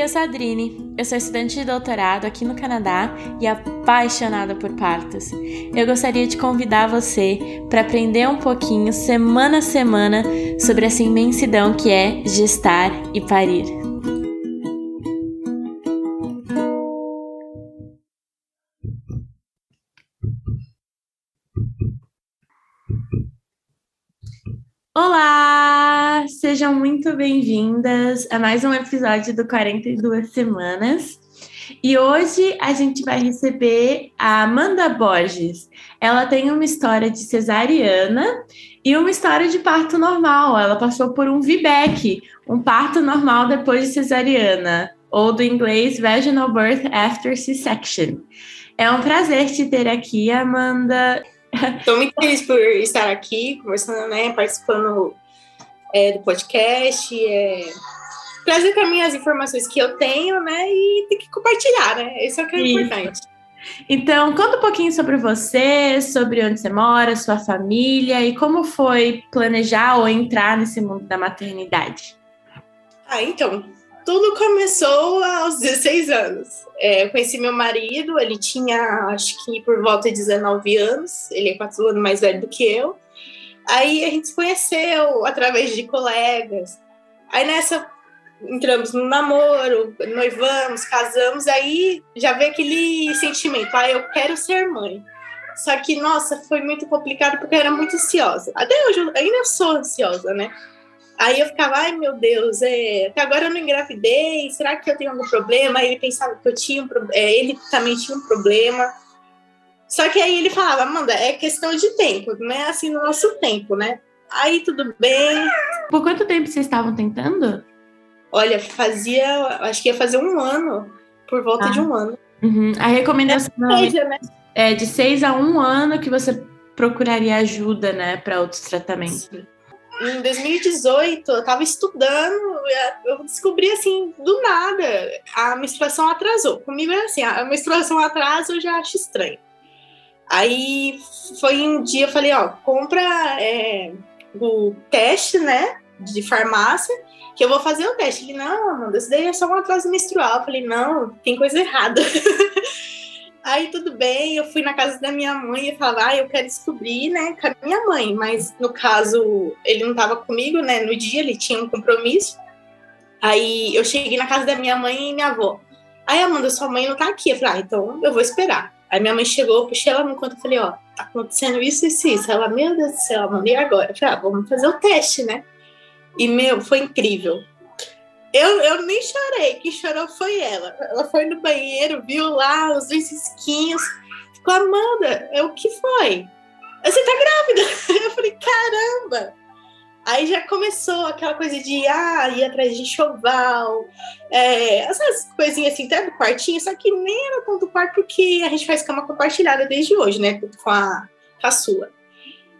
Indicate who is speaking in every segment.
Speaker 1: Eu sou a Adrine, eu sou estudante de doutorado aqui no Canadá e apaixonada por partos. Eu gostaria de convidar você para aprender um pouquinho, semana a semana, sobre essa imensidão que é gestar e parir. Olá! Sejam muito bem-vindas a mais um episódio do 42 Semanas. E hoje a gente vai receber a Amanda Borges. Ela tem uma história de cesariana e uma história de parto normal. Ela passou por um VBAC, um parto normal depois de cesariana, ou do inglês Vaginal Birth After C-Section. É um prazer te ter aqui, Amanda.
Speaker 2: Estou muito feliz por estar aqui, conversando, né, participando é, do podcast. É, trazer para mim as informações que eu tenho, né, e tem que compartilhar, né? Isso é o que é Isso. importante.
Speaker 1: Então, conta um pouquinho sobre você, sobre onde você mora, sua família e como foi planejar ou entrar nesse mundo da maternidade.
Speaker 2: Ah, então, tudo começou aos 16 anos. É, eu conheci meu marido, ele tinha acho que por volta de 19 anos, ele é quatro anos mais velho do que eu. Aí a gente se conheceu através de colegas. Aí nessa entramos no namoro, noivamos, casamos, aí já veio aquele sentimento, ah, eu quero ser mãe. Só que, nossa, foi muito complicado porque eu era muito ansiosa. Até hoje, ainda sou ansiosa, né? Aí eu ficava, ai meu Deus, é, agora eu não engravidei, será que eu tenho algum problema? Aí ele pensava que eu tinha um é, ele também tinha um problema. Só que aí ele falava, Amanda, é questão de tempo, não é assim no nosso tempo, né? Aí tudo bem.
Speaker 1: Por quanto tempo vocês estavam tentando?
Speaker 2: Olha, fazia, acho que ia fazer um ano, por volta ah. de um ano.
Speaker 1: Uhum. A recomendação é, seja, né? é de seis a um ano que você procuraria ajuda, né, para outros tratamentos. Sim
Speaker 2: em 2018, eu estava estudando, eu descobri assim, do nada, a menstruação atrasou. Comigo é assim, a menstruação atrasa eu já acho estranho. Aí foi um dia, eu falei, ó, compra é, o teste, né, de farmácia, que eu vou fazer o teste. Ele, não, Amanda, isso daí é só um atraso menstrual. Eu falei, não, tem coisa errada. Aí tudo bem, eu fui na casa da minha mãe e falava, ah, eu quero descobrir, né, com a minha mãe. Mas no caso, ele não estava comigo, né, no dia, ele tinha um compromisso. Aí eu cheguei na casa da minha mãe e minha avó. Aí, Amanda, sua mãe não tá aqui. Eu falei, ah, então eu vou esperar. Aí minha mãe chegou, puxei ela no canto e falei, ó, tá acontecendo isso e isso, isso. Ela, meu Deus do céu, Amanda, e agora? Eu falei, ah, vamos fazer o teste, né? E, meu, foi incrível. Eu, eu nem chorei, quem chorou foi ela. Ela foi no banheiro, viu lá os risquinhos. Ficou, Amanda, é o que foi? Você tá grávida? Eu falei, caramba! Aí já começou aquela coisa de ah, ir atrás de enxoval, é, essas coisinhas assim, até do quartinho, só que nem era tanto quarto porque a gente faz cama compartilhada desde hoje, né? Com a, com a sua.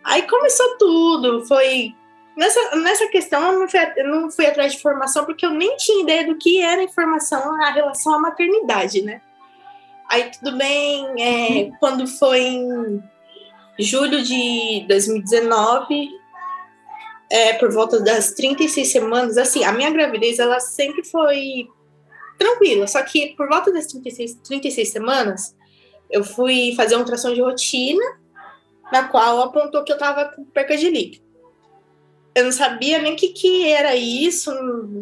Speaker 2: Aí começou tudo, foi nessa, nessa questão eu não, fui, eu não fui atrás de informação porque eu nem tinha ideia do que era informação a relação à maternidade, né? Aí tudo bem, é, quando foi em julho de 2019, é, por volta das 36 semanas, assim, a minha gravidez ela sempre foi tranquila, só que por volta das 36, 36 semanas, eu fui fazer uma ultrassom de rotina, na qual apontou que eu estava com perca de líquido eu não sabia nem o que, que era isso,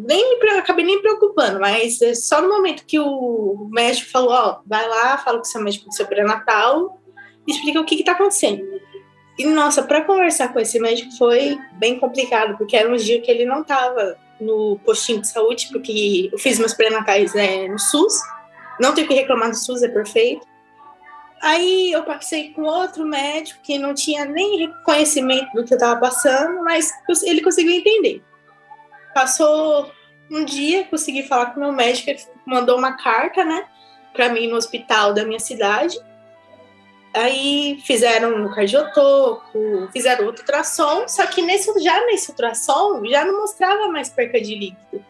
Speaker 2: nem me, acabei nem me preocupando, mas é só no momento que o médico falou, ó, vai lá, fala com seu médico do seu pré-natal, explica o que está acontecendo. E, nossa, para conversar com esse médico foi bem complicado, porque era um dia que ele não estava no postinho de saúde, porque eu fiz meus pré-natais é, no SUS, não tenho que reclamar do SUS, é perfeito. Aí eu passei com outro médico que não tinha nem conhecimento do que eu estava passando, mas ele conseguiu entender. Passou um dia, consegui falar com o meu médico, ele mandou uma carta, né, para mim no hospital da minha cidade. Aí fizeram no cardiotoco, fizeram outro ultrassom, só que nesse, já nesse ultrassom já não mostrava mais perca de líquido.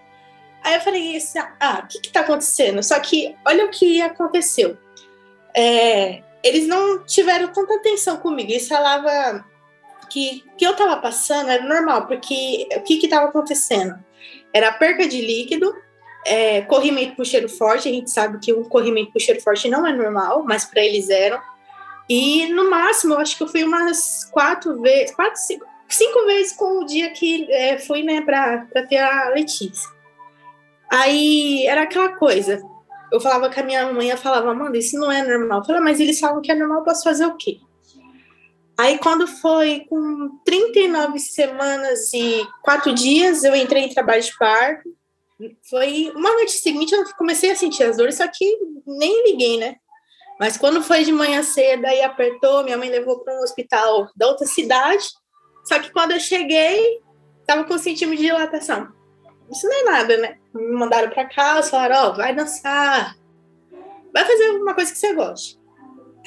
Speaker 2: Aí eu falei, ah, o que está acontecendo? Só que olha o que aconteceu é, eles não tiveram tanta atenção comigo. Eles falavam que que eu estava passando era normal, porque o que estava acontecendo? Era perca de líquido é, corrimento por cheiro forte, a gente sabe que um corrimento por cheiro forte não é normal, mas para eles eram. E no máximo, eu acho que eu fui umas quatro vezes, quatro, cinco, cinco vezes com o dia que é, fui, né, para ter a Letícia. Aí era aquela coisa. Eu falava com a minha mãe, eu falava, mano, isso não é normal. Eu falava, mas eles falam que é normal, posso fazer o quê? Aí, quando foi com 39 semanas e quatro dias, eu entrei em trabalho de parto. Foi uma noite seguinte, eu comecei a sentir as dores, só que nem liguei, né? Mas quando foi de manhã cedo, aí apertou, minha mãe levou para um hospital da outra cidade. Só que quando eu cheguei, tava com centímetro de dilatação. Isso não é nada, né? Me mandaram para casa, falaram: Ó, oh, vai dançar, vai fazer alguma coisa que você goste.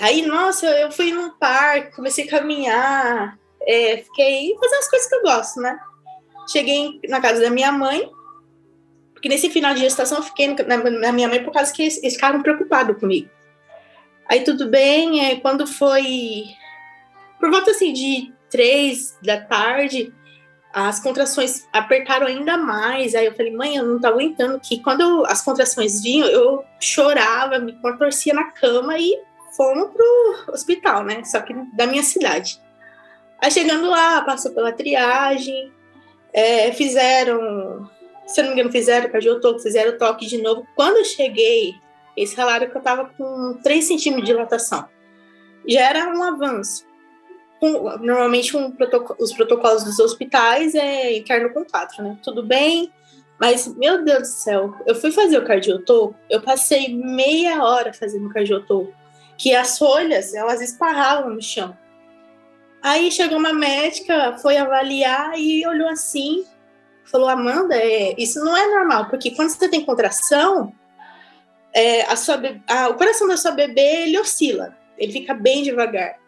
Speaker 2: Aí, nossa, eu fui num parque, comecei a caminhar, é, fiquei fazendo as coisas que eu gosto, né? Cheguei na casa da minha mãe, porque nesse final de gestação eu fiquei na, na minha mãe por causa que eles, eles ficaram preocupados comigo. Aí tudo bem, é, quando foi por volta assim de três da tarde, as contrações apertaram ainda mais. Aí eu falei, mãe, eu não tô aguentando que quando eu, as contrações vinham, eu chorava, me contorcia na cama e fomos pro hospital, né? Só que da minha cidade. Aí chegando lá, passou pela triagem, é, fizeram, se eu não me engano, fizeram cardiotoco, fizeram toque de novo. Quando eu cheguei, eles falaram que eu tava com 3 centímetros de dilatação. Já era um avanço. Com, normalmente um os protocolos dos hospitais é interno com 4, né? Tudo bem, mas, meu Deus do céu, eu fui fazer o cardiotoco, eu passei meia hora fazendo o cardiotoco que as folhas elas esparravam no chão. Aí chegou uma médica, foi avaliar e olhou assim, falou: Amanda, é, isso não é normal, porque quando você tem contração, é, a sua, a, o coração da sua bebê ele oscila, ele fica bem devagar.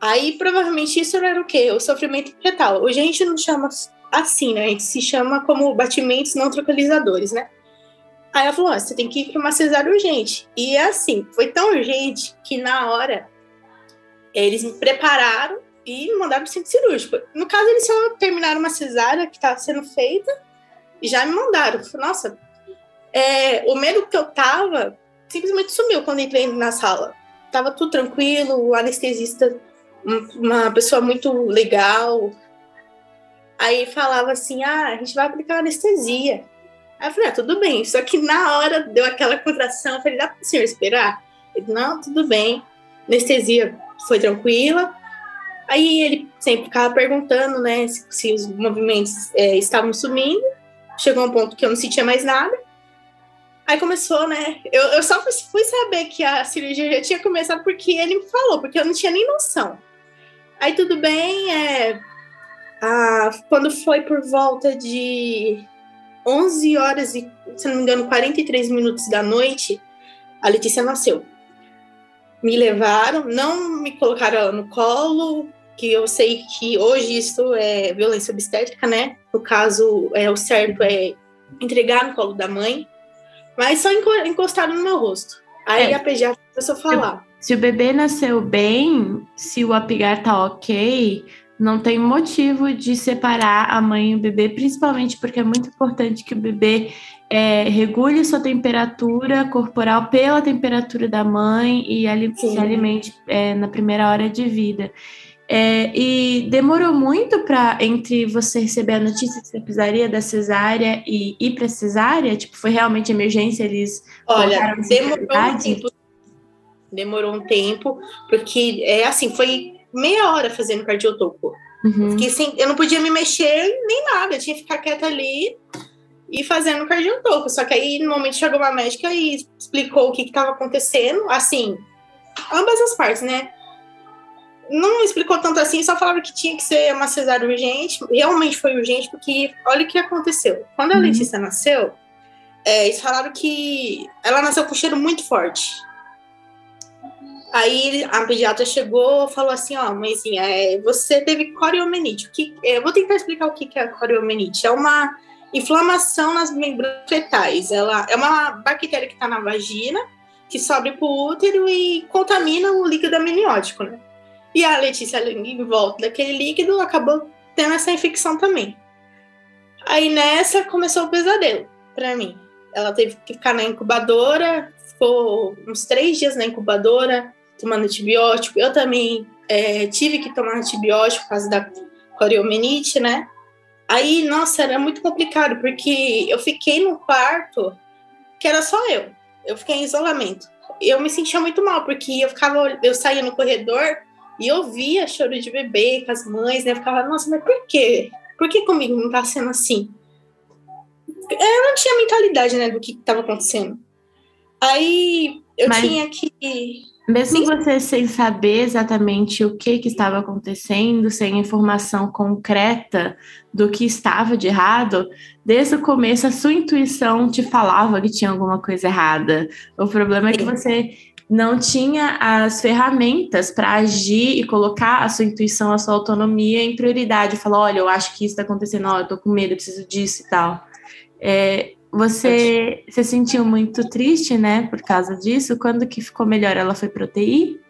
Speaker 2: Aí provavelmente isso era o quê? O sofrimento fetal. Hoje a gente não chama assim, né? A gente se chama como batimentos não tranquilizadores, né? Aí ela falou: você tem que ir para uma cesárea urgente. E é assim, foi tão urgente que na hora eles me prepararam e me mandaram para o centro cirúrgico. No caso, eles só terminaram uma cesárea que estava sendo feita e já me mandaram. Falei, Nossa, é, o medo que eu tava simplesmente sumiu quando entrei na sala. Tava tudo tranquilo, o anestesista, uma pessoa muito legal. Aí falava assim: ah, a gente vai aplicar anestesia. Aí eu falei, ah, tudo bem. Só que na hora deu aquela contração, eu falei, dá para o senhor esperar? Ele, não, tudo bem. Anestesia foi tranquila. Aí ele sempre ficava perguntando, né, se, se os movimentos é, estavam sumindo. Chegou um ponto que eu não sentia mais nada. Aí começou, né? Eu, eu só fui, fui saber que a cirurgia já tinha começado porque ele me falou, porque eu não tinha nem noção. Aí tudo bem, é, a, quando foi por volta de 11 horas e, se não me engano, 43 minutos da noite, a Letícia nasceu. Me levaram, não me colocaram ela no colo, que eu sei que hoje isso é violência obstétrica, né? No caso, é, o certo é entregar no colo da mãe, mas só encostaram no meu rosto. Aí é. a pediatra começou a falar.
Speaker 1: Se o bebê nasceu bem, se o apigar tá ok, não tem motivo de separar a mãe e o bebê, principalmente porque é muito importante que o bebê é, regule sua temperatura corporal pela temperatura da mãe e ali, se alimente é, na primeira hora de vida. É, e demorou muito para entre você receber a notícia que você precisaria da cesárea e ir para cesárea? Tipo, foi realmente emergência? Eles
Speaker 2: Olha, demorou tempo. Demorou um tempo, porque é assim, foi meia hora fazendo cardiotoco. Uhum. Fiquei sem, eu não podia me mexer nem nada, eu tinha que ficar quieta ali e fazendo cardiotoco. Só que aí, no momento, chegou uma médica e explicou o que estava acontecendo. Assim, ambas as partes, né? Não explicou tanto assim, só falava que tinha que ser uma cesárea urgente. Realmente foi urgente, porque olha o que aconteceu. Quando a uhum. Letícia nasceu, é, eles falaram que ela nasceu com um cheiro muito forte. Aí a pediatra chegou falou assim, ó, mãezinha, é, você teve coriomenite. que, é, vou tentar explicar o que é coriomenite. É uma inflamação nas membranas fetais. Ela é uma bactéria que está na vagina, que sobe para o útero e contamina o líquido amniótico, né? E a Letícia, em volta daquele líquido, acabou tendo essa infecção também. Aí nessa começou o pesadelo para mim. ela teve que ficar na incubadora, ficou uns três dias na incubadora, tomando antibiótico. Eu também é, tive que tomar antibiótico por causa da coriomenite, né? Aí, nossa, era muito complicado, porque eu fiquei no quarto que era só eu. Eu fiquei em isolamento. Eu me sentia muito mal, porque eu ficava, eu saía no corredor e eu via choro de bebê com as mães, né? Eu ficava, nossa, mas por quê? Por que comigo não tá sendo assim? Eu não tinha mentalidade, né, do que estava acontecendo. Aí eu mas... tinha que
Speaker 1: mesmo Sim. você sem saber exatamente o que, que estava acontecendo, sem informação concreta do que estava de errado, desde o começo a sua intuição te falava que tinha alguma coisa errada. O problema é que você não tinha as ferramentas para agir e colocar a sua intuição, a sua autonomia em prioridade. Falar, olha, eu acho que isso está acontecendo, olha, eu tô com medo, eu preciso disso e tal. É, você se sentiu muito triste, né, por causa disso? Quando que ficou melhor? Ela foi pro TI?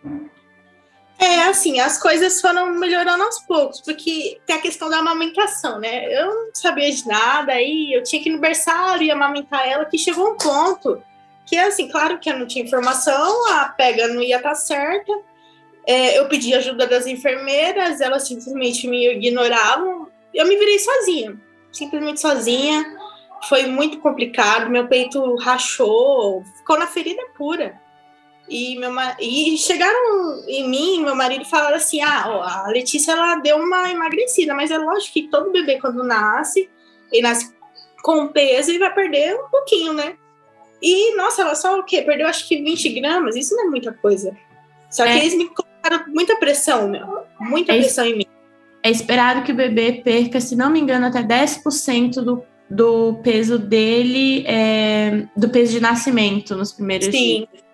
Speaker 2: É, assim, as coisas foram melhorando aos poucos, porque tem a questão da amamentação, né? Eu não sabia de nada, aí eu tinha que ir no berçário e amamentar ela, que chegou um ponto que, assim, claro que eu não tinha informação, a pega não ia estar tá certa, é, eu pedi ajuda das enfermeiras, elas simplesmente me ignoravam, eu me virei sozinha, simplesmente sozinha, foi muito complicado, meu peito rachou, ficou na ferida pura. E, meu, e chegaram em mim, meu marido falaram assim: ah, ó, a Letícia ela deu uma emagrecida, mas é lógico que todo bebê, quando nasce, ele nasce com peso e vai perder um pouquinho, né? E, nossa, ela só o quê? Perdeu acho que 20 gramas, isso não é muita coisa. Só que é. eles me colocaram muita pressão, meu, muita é pressão em mim.
Speaker 1: É esperado que o bebê perca, se não me engano, até 10% do do peso dele, é, do peso de nascimento nos primeiros Sim. dias.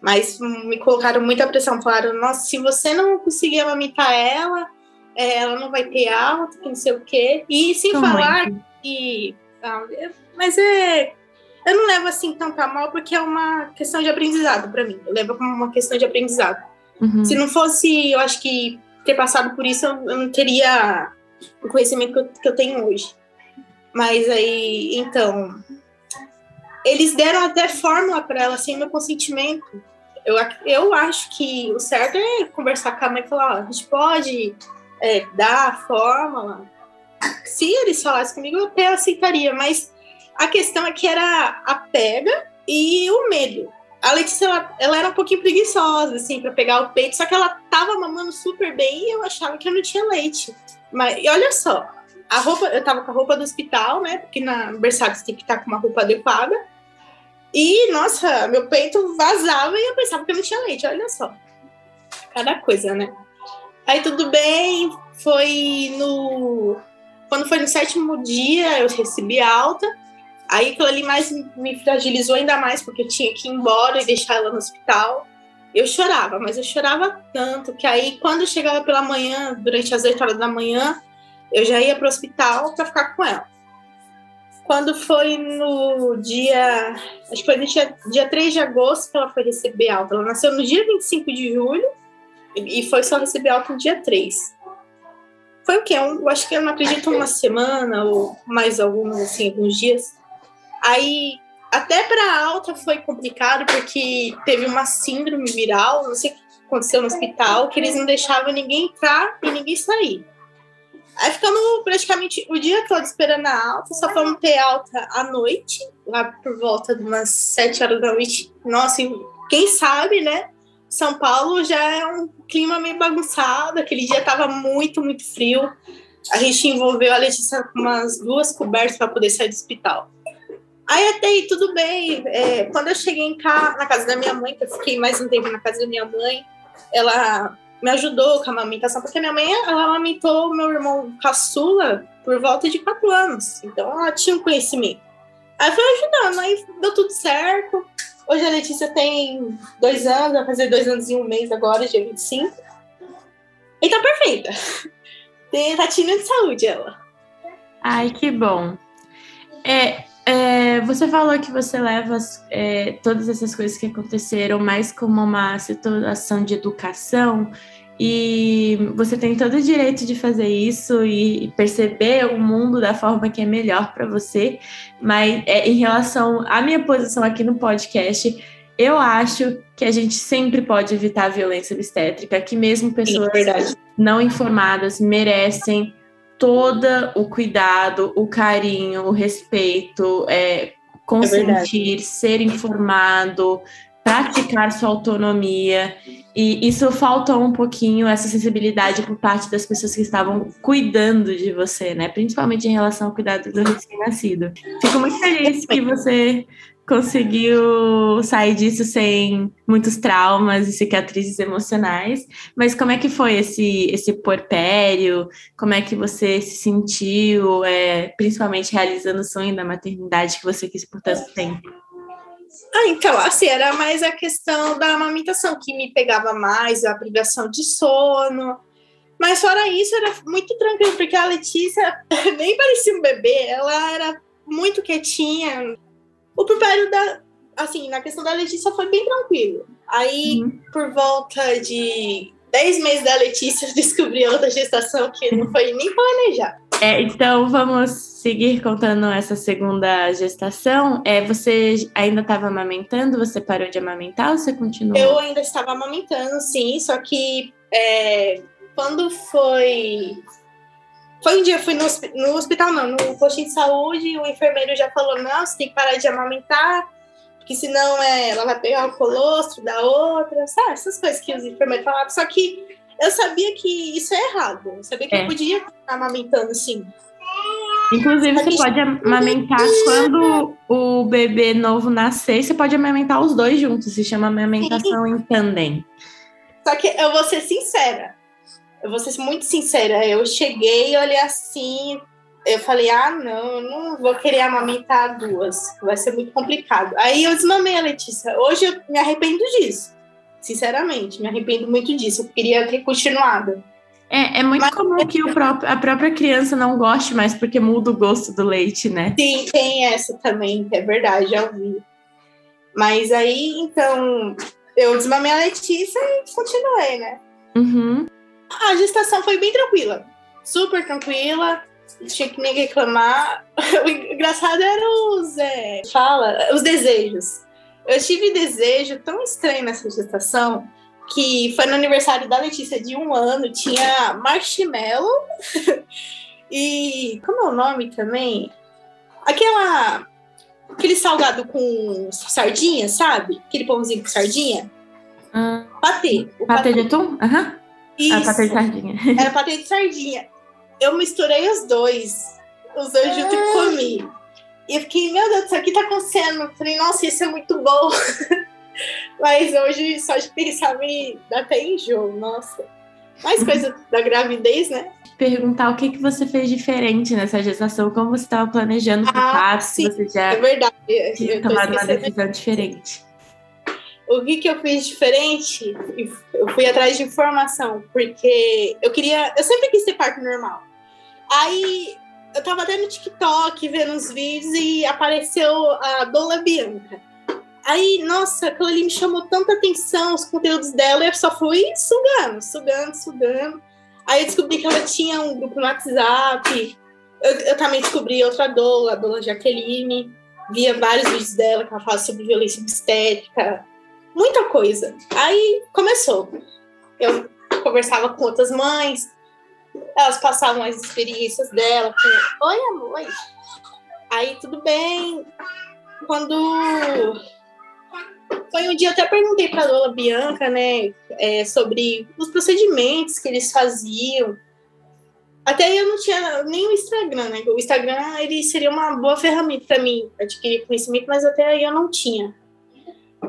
Speaker 2: Mas me colocaram muita pressão. Falaram, nossa, se você não conseguir amamentar ela, é, ela não vai ter alta, não sei o quê. E sem Como falar é? que. Ah, mas é. Eu não levo assim tão mal, porque é uma questão de aprendizado para mim. Eu levo como uma questão de aprendizado. Uhum. Se não fosse, eu acho que ter passado por isso, eu não teria o conhecimento que eu, que eu tenho hoje. Mas aí, então, eles deram até fórmula para ela sem meu consentimento. Eu, eu acho que o certo é conversar com a mãe e falar: ó, a gente pode é, dar a fórmula. Se eles falassem comigo, eu até aceitaria, mas a questão é que era a pega e o medo. A Letícia, ela, ela era um pouquinho preguiçosa, assim, para pegar o peito, só que ela tava mamando super bem e eu achava que eu não tinha leite. Mas, e olha só, a roupa, eu tava com a roupa do hospital, né? Porque na berçário você tem que estar com uma roupa adequada. E, nossa, meu peito vazava e eu pensava que eu não tinha leite, olha só. Cada coisa, né? Aí tudo bem, foi no. Quando foi no sétimo dia, eu recebi alta. Aí aquilo ali mais me fragilizou ainda mais, porque eu tinha que ir embora e deixar ela no hospital. Eu chorava, mas eu chorava tanto que aí, quando chegava pela manhã, durante as 8 horas da manhã, eu já ia para o hospital para ficar com ela. Quando foi no dia. Acho que foi no dia, dia 3 de agosto que ela foi receber alta. Ela nasceu no dia 25 de julho e foi só receber alta no dia 3. Foi o quê? Eu acho que eu não acredito uma semana ou mais alguns, assim, alguns dias. Aí, até para alta foi complicado porque teve uma síndrome viral, não sei o que aconteceu no hospital, que eles não deixavam ninguém entrar e ninguém sair. Aí ficamos praticamente o dia todo esperando a alta, só fomos ter alta à noite, lá por volta de umas 7 horas da noite. Nossa, quem sabe, né? São Paulo já é um clima meio bagunçado, aquele dia tava muito, muito frio. A gente envolveu a Letícia com umas duas cobertas para poder sair do hospital. Aí até aí tudo bem. É, quando eu cheguei em casa, na casa da minha mãe, que eu fiquei mais um tempo na casa da minha mãe, ela me ajudou com a amamentação, porque minha mãe ela amamentou meu irmão caçula por volta de quatro anos. Então ela tinha um conhecimento. Aí foi ajudando, aí deu tudo certo. Hoje a Letícia tem dois anos, vai fazer dois anos e um mês agora, dia 25. E tá perfeita. Tem ratinha de saúde ela.
Speaker 1: Ai, que bom. É, é, você falou que você leva é, todas essas coisas que aconteceram mais como uma situação de educação. E você tem todo o direito de fazer isso e perceber o mundo da forma que é melhor para você. Mas é, em relação à minha posição aqui no podcast, eu acho que a gente sempre pode evitar a violência obstétrica, que mesmo pessoas Sim, não informadas merecem todo o cuidado, o carinho, o respeito, é, consentir, é ser informado, praticar sua autonomia. E isso faltou um pouquinho, essa sensibilidade por parte das pessoas que estavam cuidando de você, né? Principalmente em relação ao cuidado do recém-nascido. Fico muito feliz que você conseguiu sair disso sem muitos traumas e cicatrizes emocionais. Mas como é que foi esse, esse porpério? Como é que você se sentiu, é, principalmente realizando o sonho da maternidade que você quis por tanto tempo?
Speaker 2: Ah, então, assim, era mais a questão da amamentação que me pegava mais, a privação de sono. Mas fora isso, era muito tranquilo, porque a Letícia nem parecia um bebê, ela era muito quietinha. O puerpério da, assim, na questão da Letícia foi bem tranquilo. Aí, uhum. por volta de 10 meses da Letícia, eu descobri outra gestação que não foi nem planejada.
Speaker 1: É, então vamos seguir contando essa segunda gestação. É, você ainda estava amamentando? Você parou de amamentar ou você continuou?
Speaker 2: Eu ainda estava amamentando, sim. Só que é, quando foi foi um dia, fui no, no, hospital, não, no postinho de saúde, o enfermeiro já falou: não, você tem que parar de amamentar, porque senão é, ela vai pegar o colostro da outra, sabe? Essas coisas que os enfermeiros falavam. Só que eu sabia que isso é errado. Eu sabia que é. eu podia estar amamentando assim.
Speaker 1: Inclusive, você pode amamentar quando o bebê novo nascer, você pode amamentar os dois juntos, se chama amamentação em tandem.
Speaker 2: Só que eu vou ser sincera, eu vou ser muito sincera, eu cheguei, olhei assim, eu falei, ah, não, eu não vou querer amamentar duas, vai ser muito complicado. Aí eu desmamei a Letícia. Hoje eu me arrependo disso. Sinceramente, me arrependo muito disso. Eu queria ter continuado.
Speaker 1: É, é muito Mas, comum que o próprio, a própria criança não goste mais porque muda o gosto do leite, né?
Speaker 2: Sim, tem essa também, é verdade, já ouvi. Mas aí, então, eu desmamei a Letícia e continuei, né?
Speaker 1: Uhum.
Speaker 2: A gestação foi bem tranquila, super tranquila, não tinha que nem reclamar. O engraçado era os, é, fala, os desejos. Eu tive desejo tão estranho nessa gestação que foi no aniversário da Letícia de um ano, tinha marshmallow e como é o nome também? Aquela aquele salgado com sardinha, sabe? Aquele pãozinho com sardinha.
Speaker 1: Hum,
Speaker 2: patê.
Speaker 1: Patê, patê de atum? Aham. Uhum.
Speaker 2: Isso.
Speaker 1: Ah, patê de sardinha.
Speaker 2: Era patê de sardinha. Eu misturei os dois. Os dois junto e comi. E eu fiquei, meu Deus, isso aqui tá acontecendo. Eu falei, nossa, isso é muito bom. Mas hoje, só de pensar, me dá até enjoo, nossa. Mais coisa da gravidez, né?
Speaker 1: Perguntar o que, que você fez diferente nessa gestação, como você estava planejando o ah, se você já
Speaker 2: é verdade.
Speaker 1: tinha tomado uma decisão diferente.
Speaker 2: O que, que eu fiz diferente? Eu fui atrás de informação, porque eu queria. Eu sempre quis ter parto normal. Aí eu tava até no TikTok vendo uns vídeos e apareceu a Dola Bianca. Aí, nossa, aquilo ali me chamou tanta atenção, os conteúdos dela, eu só fui sugando, sugando, sugando. Aí eu descobri que ela tinha um grupo no WhatsApp. Eu, eu também descobri outra Dola, a Dola Jaqueline. Via vários vídeos dela que ela fala sobre violência obstétrica, muita coisa. Aí começou. Eu conversava com outras mães, elas passavam as experiências dela com, oi amor. Aí tudo bem. Quando foi um dia eu até perguntei para a Lola Bianca, né, é, sobre os procedimentos que eles faziam. Até eu não tinha nem o Instagram, né? O Instagram ele seria uma boa ferramenta para mim adquirir conhecimento, mas até aí eu não tinha.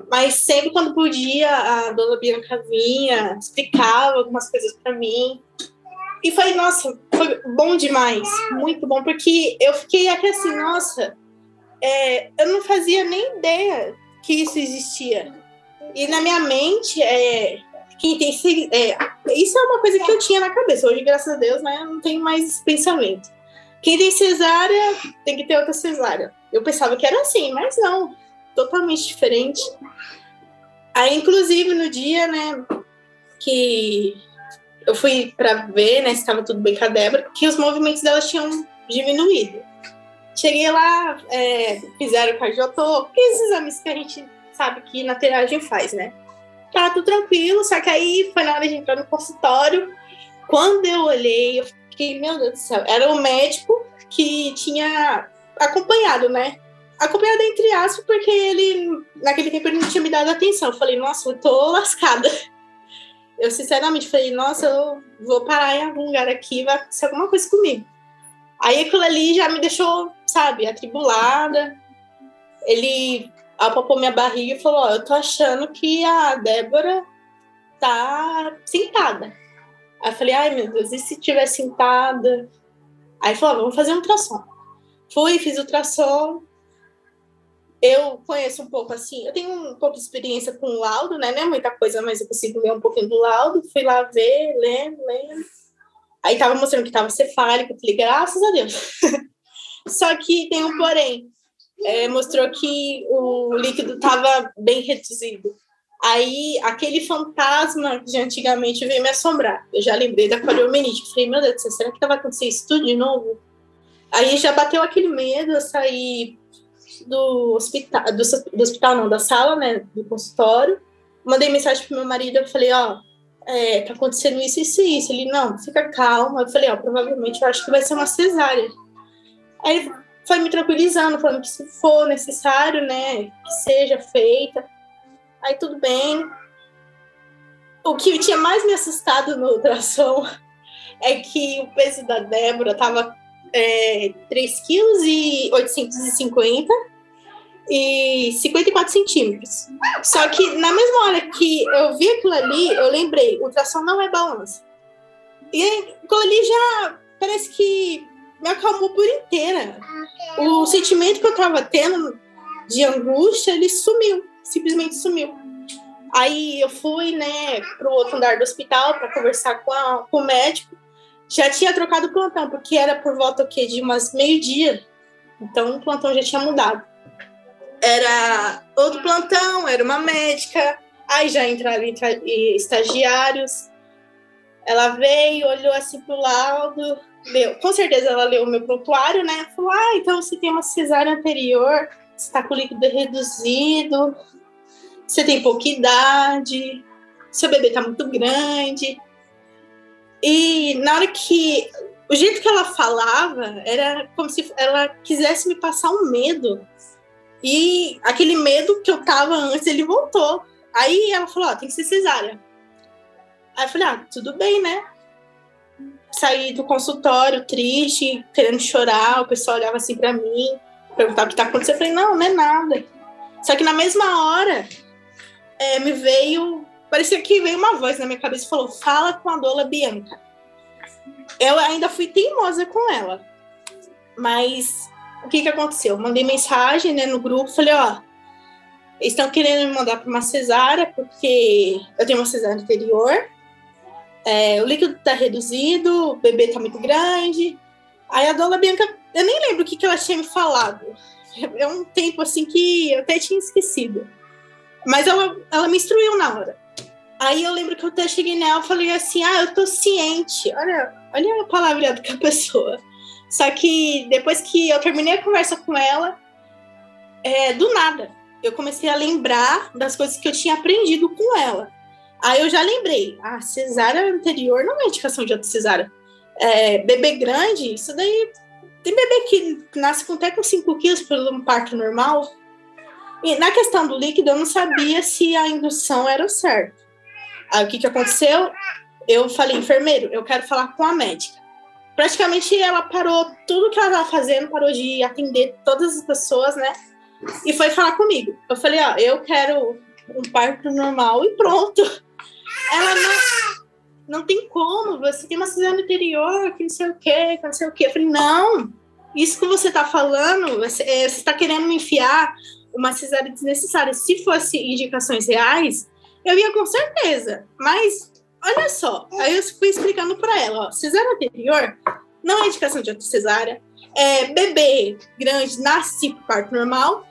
Speaker 2: Mas sempre quando podia, a Dona Bianca vinha, explicava algumas coisas para mim. E foi, nossa, foi bom demais, muito bom, porque eu fiquei aqui assim, nossa, é, eu não fazia nem ideia que isso existia. E na minha mente, é, quem tem, é, isso é uma coisa que eu tinha na cabeça. Hoje, graças a Deus, né, eu não tenho mais esse pensamento. Quem tem cesárea tem que ter outra cesárea. Eu pensava que era assim, mas não, totalmente diferente. Aí, inclusive, no dia, né, que eu fui para ver, né, se estava tudo bem com a Débora, porque os movimentos dela tinham diminuído. Cheguei lá, é, fizeram cardiotopo, aqueles exames que a gente sabe que na triagem faz, né? Tá tudo tranquilo, só que aí foi na hora de entrar no consultório. Quando eu olhei, eu fiquei, meu Deus do céu, era o médico que tinha acompanhado, né? Acompanhado entre aspas, porque ele, naquele tempo, ele não tinha me dado atenção. Eu falei, nossa, eu tô lascada. Eu, sinceramente, falei, nossa, eu vou parar em algum lugar aqui, vai acontecer alguma coisa comigo. Aí aquilo ali já me deixou, sabe, atribulada. Ele apalpou minha barriga e falou: Ó, eu tô achando que a Débora tá sentada. Aí eu falei: ai meu Deus, e se tiver sentada? Aí falou: vamos fazer um ultrassom. Fui, fiz ultrassom. Eu conheço um pouco assim, eu tenho um pouco de experiência com o laudo, né? Não é muita coisa, mas eu consigo ler um pouquinho do laudo. Fui lá ver, lendo, lendo. Aí tava mostrando que tava cefálico, falei, graças a Deus. Só que tem um porém é, mostrou que o líquido estava bem reduzido. Aí, aquele fantasma de antigamente veio me assombrar. Eu já lembrei da poliomielite. Falei, meu Deus do céu, será que vai acontecer isso tudo de novo? Aí já bateu aquele medo, eu saí do hospital, do, do hospital não, da sala, né, do consultório. Mandei mensagem pro meu marido, eu falei, ó, é, tá acontecendo isso, isso e isso. Ele, não, fica calma. Eu falei, ó, provavelmente eu acho que vai ser uma cesárea. Aí foi me tranquilizando, falando que se for necessário, né, que seja feita. Aí tudo bem. O que tinha mais me assustado no ultrassom é que o peso da Débora estava é, 3 kg e 850 e 54 centímetros. Só que na mesma hora que eu vi aquilo ali, eu lembrei, ultrassom não é balança. E aquilo ali já parece que me acalmou por inteira. O sentimento que eu tava tendo de angústia, ele sumiu, simplesmente sumiu. Aí eu fui, né, pro outro andar do hospital para conversar com, a, com, o médico. Já tinha trocado o plantão, porque era por volta quê, de umas meio-dia. Então o plantão já tinha mudado. Era outro plantão, era uma médica. Aí já entraram estagiários. Ela veio, olhou assim pro laudo, leu, com certeza ela leu o meu prontuário, né? Falou: ah, então você tem uma cesárea anterior, você está com o líquido reduzido, você tem pouca idade, seu bebê está muito grande. E na hora que. O jeito que ela falava era como se ela quisesse me passar um medo. E aquele medo que eu tava antes, ele voltou. Aí ela falou: Ó, tem que ser cesárea. Aí eu falei: Ah, tudo bem, né? saí do consultório triste, querendo chorar, o pessoal olhava assim para mim, perguntava o que tá acontecendo. Eu falei, não, não é nada. Só que na mesma hora, é, me veio, parecia que veio uma voz na minha cabeça e falou, fala com a Dola Bianca. Eu ainda fui teimosa com ela. Mas o que que aconteceu? Eu mandei mensagem né, no grupo, falei, ó, estão querendo me mandar para uma cesárea, porque eu tenho uma cesárea anterior, é, o líquido está reduzido, o bebê está muito grande. Aí a dona Bianca, eu nem lembro o que, que ela tinha me falado. É um tempo assim que eu até tinha esquecido. Mas ela, ela me instruiu na hora. Aí eu lembro que eu até cheguei nela e falei assim: ah, eu tô ciente. Olha, olha a palavra com a pessoa. Só que depois que eu terminei a conversa com ela, é, do nada, eu comecei a lembrar das coisas que eu tinha aprendido com ela. Aí eu já lembrei, a cesárea anterior não é indicação de cesárea. É, bebê grande, isso daí. Tem bebê que nasce com até com 5 quilos pelo um parto normal. E na questão do líquido, eu não sabia se a indução era o certo. Aí o que, que aconteceu? Eu falei, enfermeiro, eu quero falar com a médica. Praticamente ela parou tudo que ela estava fazendo, parou de atender todas as pessoas, né? E foi falar comigo. Eu falei, ó, eu quero um parto normal e pronto. Ela não. Não tem como, você tem uma cesárea anterior, que não sei o quê, que não sei o quê. Eu falei, não, isso que você está falando, você está é, querendo me enfiar uma cesárea desnecessária. Se fosse indicações reais, eu ia com certeza. Mas, olha só, aí eu fui explicando para ela, ó, cesárea anterior não é indicação de cesárea. É, bebê grande nasce parto normal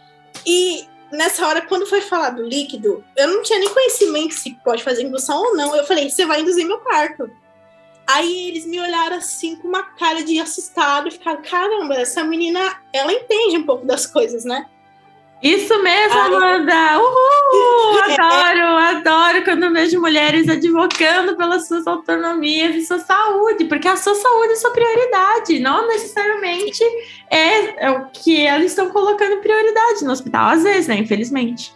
Speaker 2: e nessa hora, quando foi falar do líquido, eu não tinha nem conhecimento se pode fazer indução ou não. Eu falei, você vai induzir meu parto. Aí eles me olharam assim com uma cara de assustado e ficaram: caramba, essa menina, ela entende um pouco das coisas, né?
Speaker 1: Isso mesmo. Amanda! Uhul! Adoro, adoro quando vejo mulheres advocando pelas suas autonomias e sua saúde, porque a sua saúde é sua prioridade, não necessariamente é, é o que elas estão colocando prioridade no hospital, às vezes, né? Infelizmente.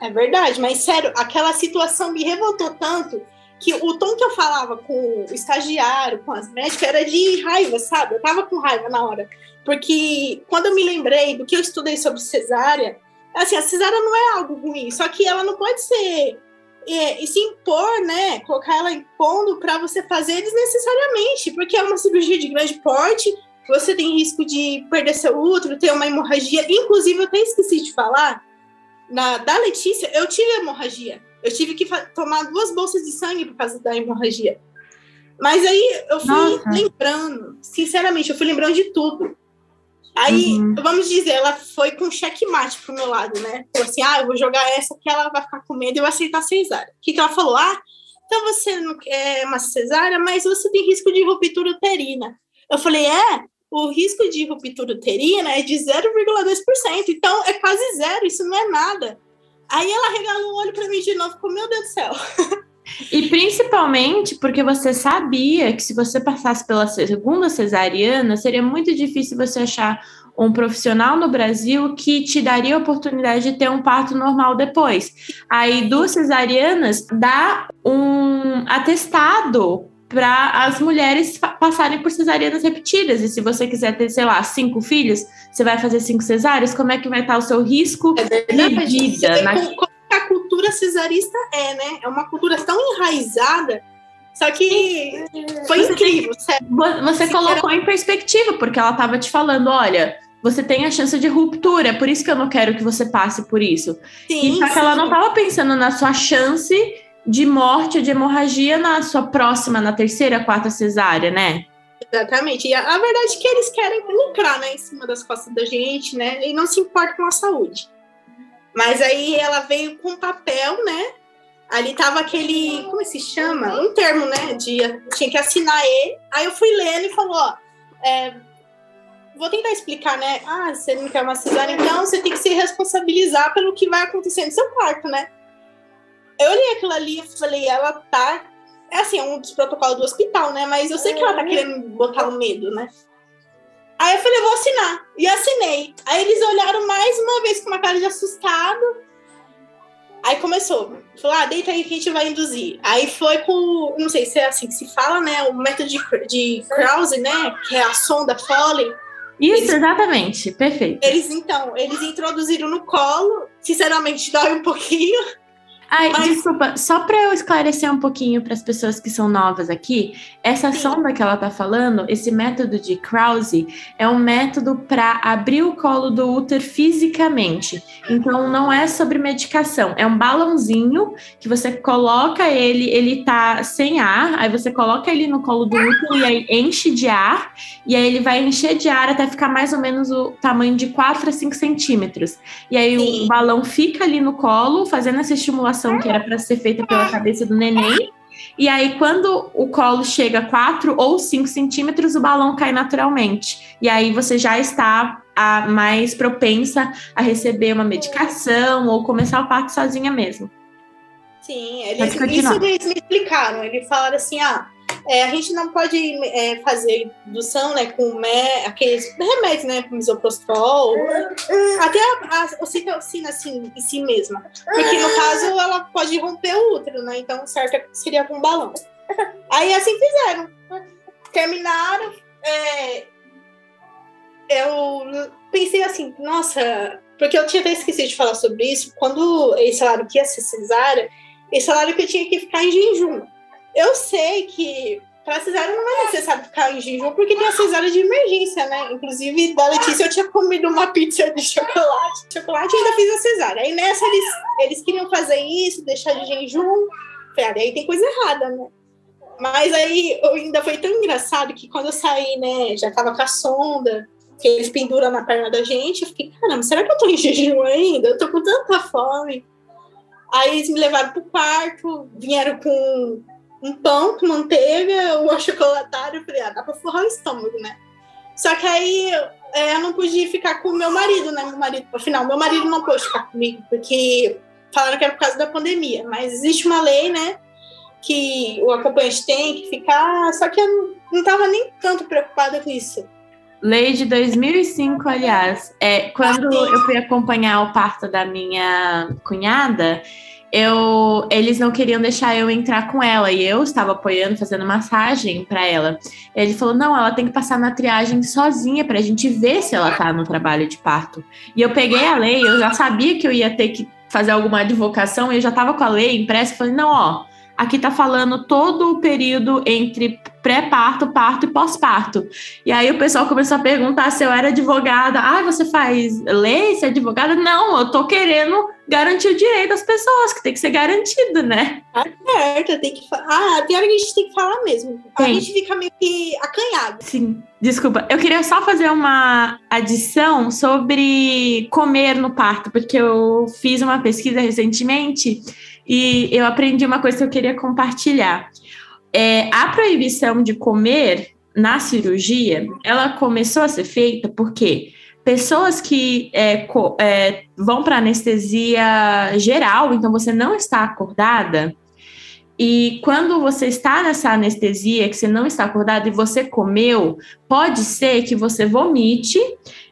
Speaker 2: É verdade, mas sério, aquela situação me revoltou tanto que o tom que eu falava com o estagiário, com as médicas, era de raiva, sabe? Eu tava com raiva na hora. Porque quando eu me lembrei do que eu estudei sobre cesárea, assim, a cesárea não é algo ruim, só que ela não pode ser é, e se impor, né? Colocar ela impondo para você fazer desnecessariamente, porque é uma cirurgia de grande porte, você tem risco de perder seu útero, ter uma hemorragia. Inclusive, eu até esqueci de falar, na, da Letícia, eu tive hemorragia. Eu tive que tomar duas bolsas de sangue por causa da hemorragia. Mas aí eu fui Nossa. lembrando, sinceramente, eu fui lembrando de tudo. Aí, uhum. vamos dizer, ela foi com checkmate pro meu lado, né? Falou assim: ah, eu vou jogar essa que ela vai ficar com medo e eu aceitar cesárea. O que, que ela falou? Ah, então você não quer uma cesárea, mas você tem risco de ruptura uterina. Eu falei: é, o risco de ruptura uterina é de 0,2%, então é quase zero, isso não é nada. Aí ela regalou o olho para mim de novo, ficou: meu Deus do céu.
Speaker 1: E principalmente porque você sabia que se você passasse pela segunda cesariana, seria muito difícil você achar um profissional no Brasil que te daria a oportunidade de ter um parto normal depois. Aí, duas cesarianas dá um atestado para as mulheres passarem por cesarianas repetidas. E se você quiser ter, sei lá, cinco filhos, você vai fazer cinco cesáreas, como é que vai estar o seu risco
Speaker 2: é de vida? Na a cultura cesarista é, né? É uma cultura tão enraizada. Só que foi você incrível.
Speaker 1: Tem, você colocou em perspectiva, porque ela estava te falando: olha, você tem a chance de ruptura, é por isso que eu não quero que você passe por isso. Sim, e só que ela não estava pensando na sua chance de morte de hemorragia na sua próxima, na terceira, quarta cesárea, né?
Speaker 2: Exatamente. E a, a verdade é que eles querem lucrar, né, em cima das costas da gente, né? E não se importa com a saúde. Mas aí ela veio com papel, né? Ali tava aquele, como é se chama? Um termo, né? De tinha que assinar ele. Aí eu fui lendo e falou, ó, é, vou tentar explicar, né? Ah, você não quer uma cesárea, então você tem que se responsabilizar pelo que vai acontecer no seu quarto, né? Eu olhei aquilo ali e falei, ela tá. É assim, é um dos protocolos do hospital, né? Mas eu sei que ela tá querendo botar o medo, né? Aí eu falei, eu vou assinar. E assinei. Aí eles olharam mais uma vez com uma cara de assustado. Aí começou. Falou, ah, deita aí que a gente vai induzir. Aí foi com, não sei se é assim que se fala, né? O método de, de Krause, né? Que é a sonda Foley.
Speaker 1: Isso, eles, exatamente. Perfeito.
Speaker 2: Eles, então, eles introduziram no colo. Sinceramente, dói um pouquinho.
Speaker 1: Ai, Mas... desculpa, só para eu esclarecer um pouquinho para as pessoas que são novas aqui, essa Sim. sonda que ela tá falando, esse método de Krause, é um método para abrir o colo do útero fisicamente. Então não é sobre medicação, é um balãozinho que você coloca ele, ele tá sem ar, aí você coloca ele no colo do útero e aí enche de ar, e aí ele vai encher de ar até ficar mais ou menos o tamanho de 4 a 5 centímetros. E aí Sim. o balão fica ali no colo, fazendo essa estimulação que era para ser feita pela cabeça do neném. E aí, quando o colo chega a 4 ou 5 centímetros, o balão cai naturalmente. E aí você já está a, mais propensa a receber uma medicação ou começar o parto sozinha mesmo.
Speaker 2: Sim, eles, isso eles me explicaram. Eles falaram assim: ah, é, a gente não pode é, fazer indução né, com me, aqueles remédios, né, com misoprostol, até a, a ocitocina assim, em si mesma. Porque no caso ela pode romper o útero, né? Então certo seria com balão. Aí assim fizeram. Terminaram. É, eu pensei assim, nossa, porque eu tinha até esquecido de falar sobre isso. Quando eles falaram que ia ser cesárea, eles falaram que eu tinha que ficar em jejum. Eu sei que para cesárea não é necessário ficar em jejum, porque tem a cesárea de emergência, né? Inclusive, da Letícia eu tinha comido uma pizza de chocolate, chocolate e ainda fiz a cesárea. Aí nessa eles, eles queriam fazer isso, deixar de jejum. Falei, ah, aí tem coisa errada, né? Mas aí ainda foi tão engraçado que quando eu saí, né, já tava com a sonda, que eles penduram na perna da gente, eu fiquei, caramba, será que eu tô em jejum ainda? Eu tô com tanta fome. Aí eles me levaram pro quarto, vieram com um pão com manteiga, o achocolatado. Eu falei, ah, dá pra forrar o estômago, né? Só que aí é, eu não podia ficar com o meu marido, né? Meu marido, afinal, meu marido não pôde ficar comigo, porque falaram que era por causa da pandemia. Mas existe uma lei, né? Que o acompanhante tem que ficar. Só que eu não estava nem tanto preocupada com isso.
Speaker 1: Lei de 2005, aliás. É, quando ah, eu fui acompanhar o parto da minha cunhada, eu, eles não queriam deixar eu entrar com ela e eu estava apoiando, fazendo massagem para ela. Ele falou: não, ela tem que passar na triagem sozinha para a gente ver se ela tá no trabalho de parto. E eu peguei a lei, eu já sabia que eu ia ter que fazer alguma advocação e eu já estava com a lei impressa. Falei: não, ó, aqui tá falando todo o período entre pré-parto, parto e pós-parto. E aí o pessoal começou a perguntar se eu era advogada. Ah, você faz lei, você é advogada? Não, eu tô querendo garantir o direito das pessoas, que tem que ser garantido, né?
Speaker 2: Tá certo, tem que falar. Ah, tem hora que a gente tem que falar mesmo. A gente fica meio que acanhado.
Speaker 1: Sim. Desculpa, eu queria só fazer uma adição sobre comer no parto, porque eu fiz uma pesquisa recentemente e eu aprendi uma coisa que eu queria compartilhar. É, a proibição de comer na cirurgia, ela começou a ser feita porque pessoas que é, é, vão para anestesia geral, então você não está acordada, e quando você está nessa anestesia, que você não está acordado e você comeu, pode ser que você vomite,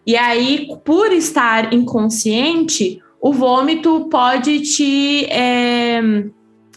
Speaker 1: e aí, por estar inconsciente, o vômito pode te. É,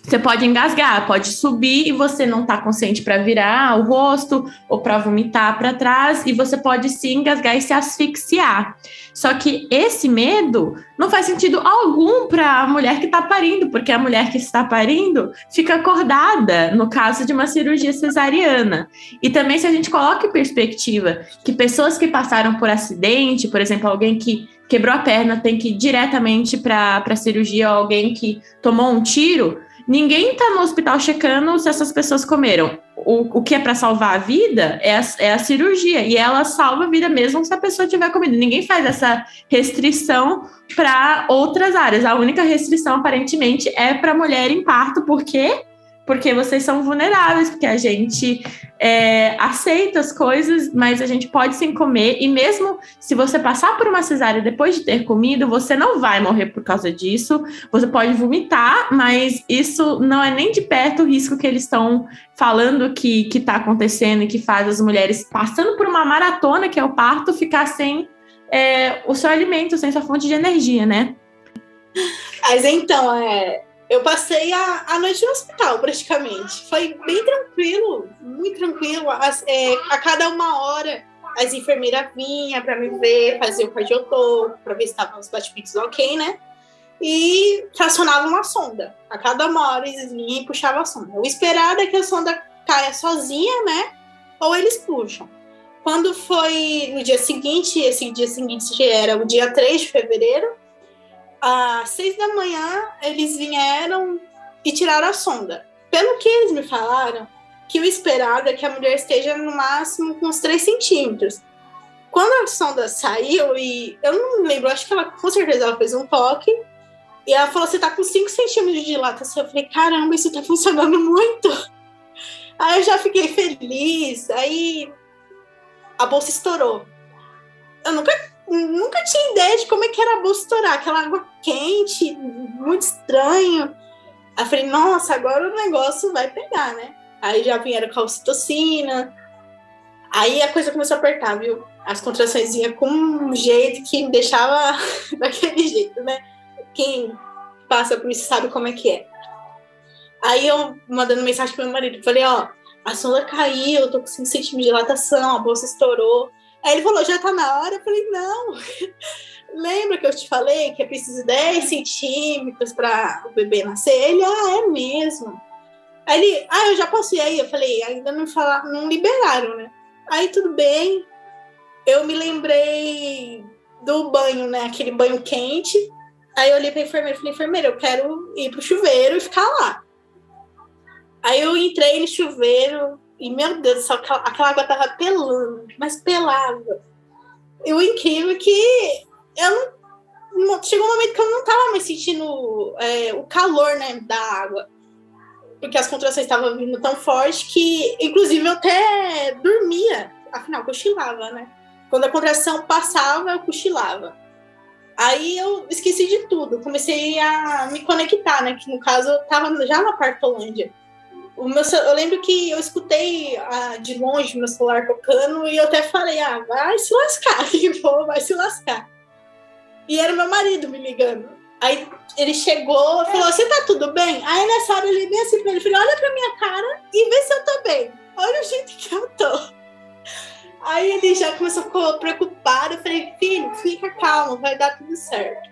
Speaker 1: você pode engasgar, pode subir e você não está consciente para virar o rosto ou para vomitar para trás e você pode se engasgar e se asfixiar. Só que esse medo não faz sentido algum para a mulher que está parindo, porque a mulher que está parindo fica acordada no caso de uma cirurgia cesariana. E também se a gente coloca em perspectiva que pessoas que passaram por acidente, por exemplo, alguém que quebrou a perna tem que ir diretamente para a cirurgia, ou alguém que tomou um tiro, Ninguém está no hospital checando se essas pessoas comeram. O, o que é para salvar a vida é a, é a cirurgia. E ela salva a vida mesmo se a pessoa tiver comido. Ninguém faz essa restrição para outras áreas. A única restrição, aparentemente, é para mulher em parto, porque porque vocês são vulneráveis, porque a gente é, aceita as coisas, mas a gente pode sim comer, e mesmo se você passar por uma cesárea depois de ter comido, você não vai morrer por causa disso. Você pode vomitar, mas isso não é nem de perto o risco que eles estão falando que está acontecendo e que faz as mulheres passando por uma maratona, que é o parto, ficar sem é, o seu alimento, sem sua fonte de energia, né?
Speaker 2: Mas então, é, eu passei a, a noite no hospital, praticamente. Foi bem tranquilo, muito tranquilo. As, é, a cada uma hora, as enfermeiras vinham para me ver, fazer o cardiotopo, para ver se estavam os batimentos ok, né? E fracionavam uma sonda. A cada uma hora eles vinham e puxavam a sonda. O esperado é que a sonda caia sozinha, né? Ou eles puxam. Quando foi no dia seguinte, esse dia seguinte era o dia 3 de fevereiro, às seis da manhã, eles vieram e tiraram a sonda. Pelo que eles me falaram, que o esperado é que a mulher esteja no máximo com uns 3 centímetros. Quando a sonda saiu, e eu não lembro, acho que ela com certeza ela fez um toque, e ela falou: você tá com 5 centímetros de dilatação. Eu falei: caramba, isso tá funcionando muito. Aí eu já fiquei feliz. Aí a bolsa estourou. Eu nunca nunca tinha ideia de como é que era a bolsa estourar, aquela água quente, muito estranho. Aí falei, nossa, agora o negócio vai pegar, né? Aí já vieram com a ocitocina. Aí a coisa começou a apertar, viu? As contrações iam com um jeito que me deixava daquele jeito, né? Quem passa por isso sabe como é que é. Aí eu mandando mensagem pro meu marido, falei, ó, a sonda caiu, eu tô com 5 centímetros de dilatação, a bolsa estourou. Aí ele falou, já tá na hora? Eu falei, não. Lembra que eu te falei que é preciso 10 centímetros para o bebê nascer? Ele, ah, é mesmo. Aí ele, ah, eu já posso ir aí? Eu falei, ainda não falaram, não liberaram, né? Aí tudo bem. Eu me lembrei do banho, né? Aquele banho quente. Aí eu olhei pra enfermeira e falei, enfermeira, eu quero ir pro chuveiro e ficar lá. Aí eu entrei no chuveiro, e, meu Deus do céu, aquela, aquela água tava pelando, mas pelava. E o incrível é que eu não, chegou um momento que eu não tava mais sentindo é, o calor né, da água. porque as contrações estavam vindo tão forte que, inclusive, eu até dormia. Afinal, cochilava, né? Quando a contração passava, eu cochilava. Aí eu esqueci de tudo, comecei a me conectar, né? Que no caso eu tava já na Partolândia. O meu, eu lembro que eu escutei ah, de longe meu celular tocando e eu até falei, ah, vai se lascar, tipo, vai se lascar. E era meu marido me ligando. Aí ele chegou e falou: Você tá tudo bem? Aí nessa hora ele bem assim pra ele: falou, Olha pra minha cara e vê se eu tô bem. Olha o jeito que eu tô. Aí ele já começou a ficar preocupado. Eu falei: Filho, fica calmo, vai dar tudo certo.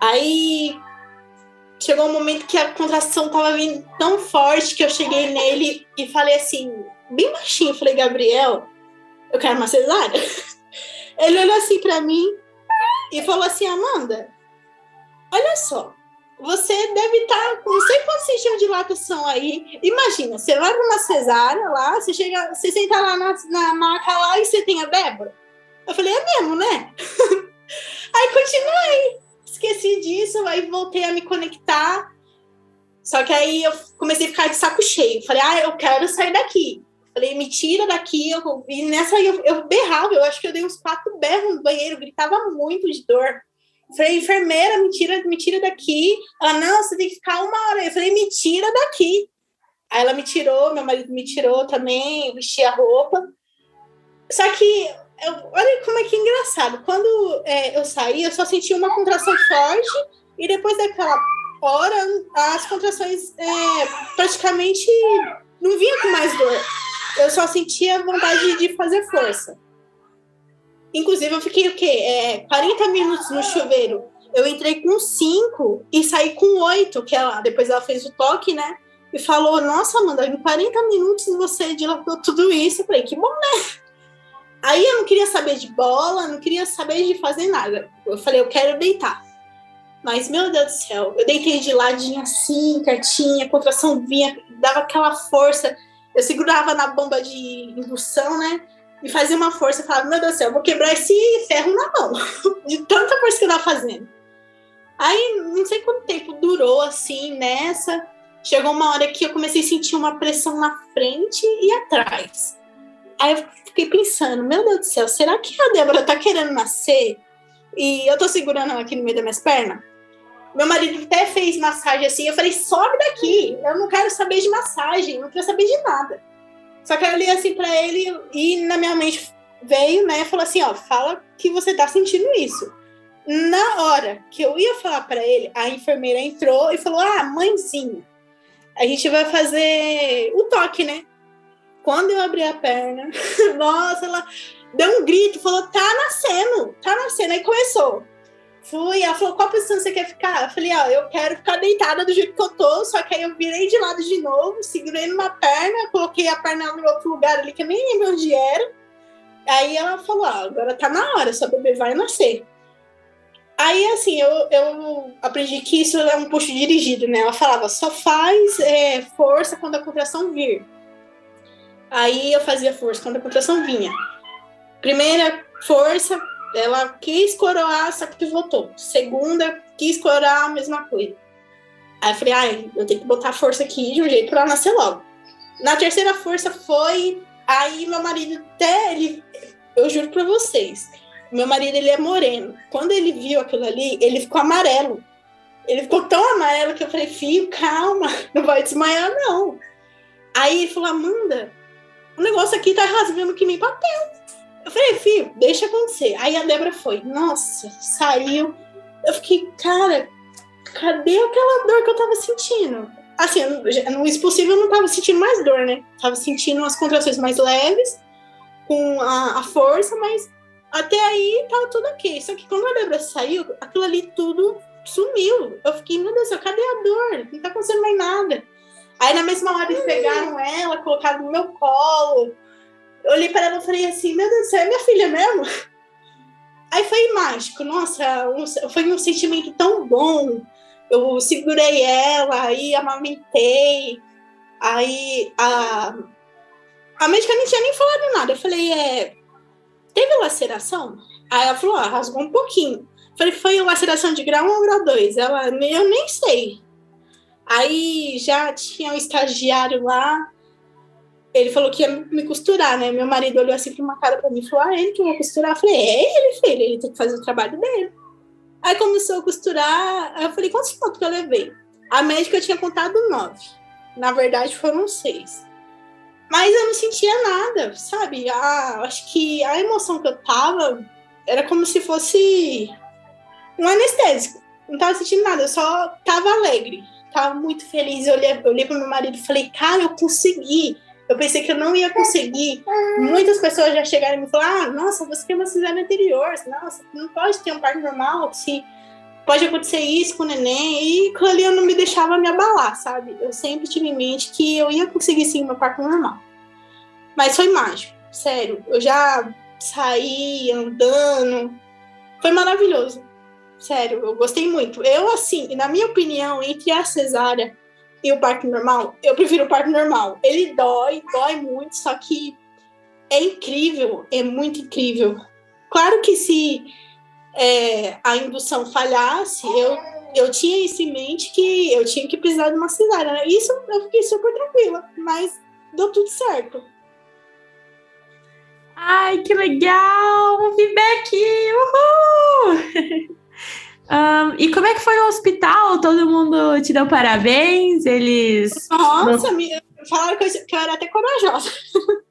Speaker 2: Aí chegou um momento que a contração tava vindo tão forte que eu cheguei nele e falei assim, bem baixinho: Falei, Gabriel, eu quero uma cesárea. Ele olhou assim pra mim e falou assim: Amanda olha só, você deve estar com não sei quantos centímetros de dilatação aí. Imagina, você vai para uma cesárea lá, você chega, você senta lá na, na maca lá e você tem a Débora. Eu falei, é mesmo, né? aí continuei, esqueci disso, aí voltei a me conectar. Só que aí eu comecei a ficar de saco cheio. Falei, ah, eu quero sair daqui. Falei, me tira daqui. Eu, e nessa aí eu, eu berrava, eu acho que eu dei uns quatro berros no banheiro, gritava muito de dor. Falei, enfermeira, me tira, me tira daqui. Ela, não, você tem que ficar uma hora. Eu falei, me tira daqui. Aí ela me tirou, meu marido me tirou também, vesti a roupa. Só que, eu, olha como é que é engraçado. Quando é, eu saí, eu só senti uma contração forte e depois daquela hora, as contrações é, praticamente não vinha com mais dor. Eu só sentia vontade de fazer força. Inclusive, eu fiquei o quê? É, 40 minutos no chuveiro. Eu entrei com 5 e saí com 8, que ela, depois ela fez o toque, né? E falou: Nossa, Amanda, em 40 minutos você dilatou tudo isso. Eu falei: Que bom, né? Aí eu não queria saber de bola, não queria saber de fazer nada. Eu falei: Eu quero deitar. Mas, meu Deus do céu, eu deitei de ladinho assim, quietinha, contração vinha, dava aquela força. Eu segurava na bomba de indução, né? e fazia uma força, falava, meu Deus do céu, eu vou quebrar esse ferro na mão, de tanta força que eu tava fazendo. Aí, não sei quanto tempo durou assim nessa. Chegou uma hora que eu comecei a sentir uma pressão na frente e atrás. Aí eu fiquei pensando, meu Deus do céu, será que a Débora tá querendo nascer? E eu tô segurando ela aqui no meio das minhas pernas? Meu marido até fez massagem assim. Eu falei, sobe daqui. Eu não quero saber de massagem, não quero saber de nada. Só que eu li assim para ele e na minha mente veio, né, falou assim, ó, fala que você tá sentindo isso. Na hora que eu ia falar para ele, a enfermeira entrou e falou: "Ah, mãezinha, a gente vai fazer o toque, né?" Quando eu abri a perna, nossa, ela deu um grito, falou: "Tá nascendo, tá nascendo". Aí começou. Fui, ela falou, qual posição você quer ficar? Eu falei, ó, eu quero ficar deitada do jeito que eu tô, só que aí eu virei de lado de novo, segurei numa perna, coloquei a perna em outro lugar ali que eu nem lembro onde era. Aí ela falou, ó, agora tá na hora, sua bebê vai nascer. Aí, assim, eu, eu aprendi que isso é um puxo dirigido, né? Ela falava, só faz é, força quando a contração vir. Aí eu fazia força quando a contração vinha. Primeira força, ela quis coroar, só que voltou. Segunda, quis coroar a mesma coisa. Aí eu falei, ai, eu tenho que botar força aqui de um jeito pra ela nascer logo. Na terceira força foi. Aí meu marido até ele. Eu juro pra vocês. Meu marido ele é moreno. Quando ele viu aquilo ali, ele ficou amarelo. Ele ficou tão amarelo que eu falei, filho, calma, não vai desmaiar, não. Aí ele falou, Amanda, o negócio aqui tá rasgando que nem papel. Eu falei, filho, deixa acontecer. Aí a Débora foi, nossa, saiu. Eu fiquei, cara, cadê aquela dor que eu tava sentindo? Assim, no expulsivo eu não tava sentindo mais dor, né? Tava sentindo as contrações mais leves, com a, a força, mas até aí tava tudo ok. Só que quando a Débora saiu, aquilo ali tudo sumiu. Eu fiquei, meu Deus, cadê a dor? Não tá acontecendo mais nada. Aí na mesma hora eles pegaram ela, colocaram no meu colo, eu olhei para ela e falei assim: Meu Deus céu, é minha filha mesmo? Aí foi mágico, nossa, um, foi um sentimento tão bom. Eu segurei ela, aí amamentei. Aí a, a médica não tinha nem falado nada. Eu falei: É, teve laceração? Aí ela falou: ah, rasgou um pouquinho. Eu falei: Foi laceração de grau 1 ou grau 2? Ela, eu nem sei. Aí já tinha um estagiário lá, ele falou que ia me costurar, né? Meu marido olhou assim com uma cara pra mim e falou: Ah, ele que vai costurar? Eu falei: É ele, filho, ele tem que fazer o trabalho dele. Aí começou a costurar, aí eu falei: Quantos pontos que eu levei? A médica tinha contado nove. Na verdade, foram seis. Mas eu não sentia nada, sabe? Ah, acho que a emoção que eu tava era como se fosse um anestésico. Não tava sentindo nada, eu só tava alegre. Tava muito feliz. Eu olhei, olhei pro meu marido e falei, cara, eu consegui. Eu pensei que eu não ia conseguir. Muitas pessoas já chegaram e me falaram: ah, nossa, você tem uma cesárea anterior, nossa, não pode ter um parto normal, se pode acontecer isso com o neném. E ali eu não me deixava me abalar, sabe? Eu sempre tive em mente que eu ia conseguir sim meu parto normal. Mas foi mágico, sério. Eu já saí andando. Foi maravilhoso. Sério, eu gostei muito. Eu, assim, na minha opinião, entre a cesárea e o parto normal, eu prefiro o parto normal. Ele dói, dói muito, só que é incrível, é muito incrível. Claro que se é, a indução falhasse, eu, eu tinha isso em mente que eu tinha que precisar de uma cesárea. Né? Isso eu fiquei super tranquila, mas deu tudo certo.
Speaker 1: Ai, que legal! Um feedback! Uhul! Um, e como é que foi no hospital? Todo mundo te deu parabéns? Eles.
Speaker 2: Nossa, me falaram que eu, que eu era até corajosa.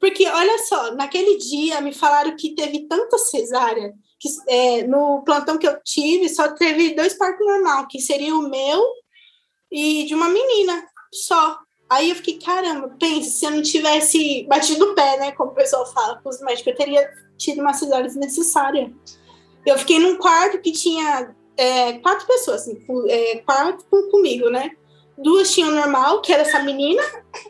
Speaker 2: Porque, olha só, naquele dia me falaram que teve tanta cesárea que é, no plantão que eu tive só teve dois partos normal, que seria o meu e de uma menina só. Aí eu fiquei, caramba, pensa, se eu não tivesse batido o pé, né? Como o pessoal fala com os médicos, eu teria tido uma cesárea desnecessária. Eu fiquei num quarto que tinha é, quatro pessoas, assim, é, quatro comigo, né? Duas tinham normal, que era essa menina,